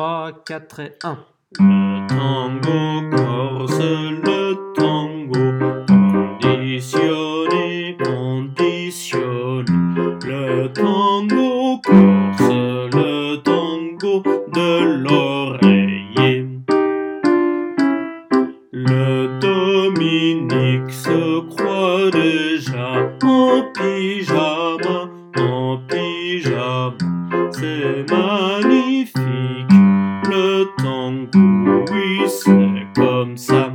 3, 4 et 1. Le tango corse, le tango conditionné, conditionné. Le tango corse, le tango de l'oreiller. Le Dominique se croit déjà en pyjama, en pyjama. C'est magnifique, le tango, oui, c'est comme ça.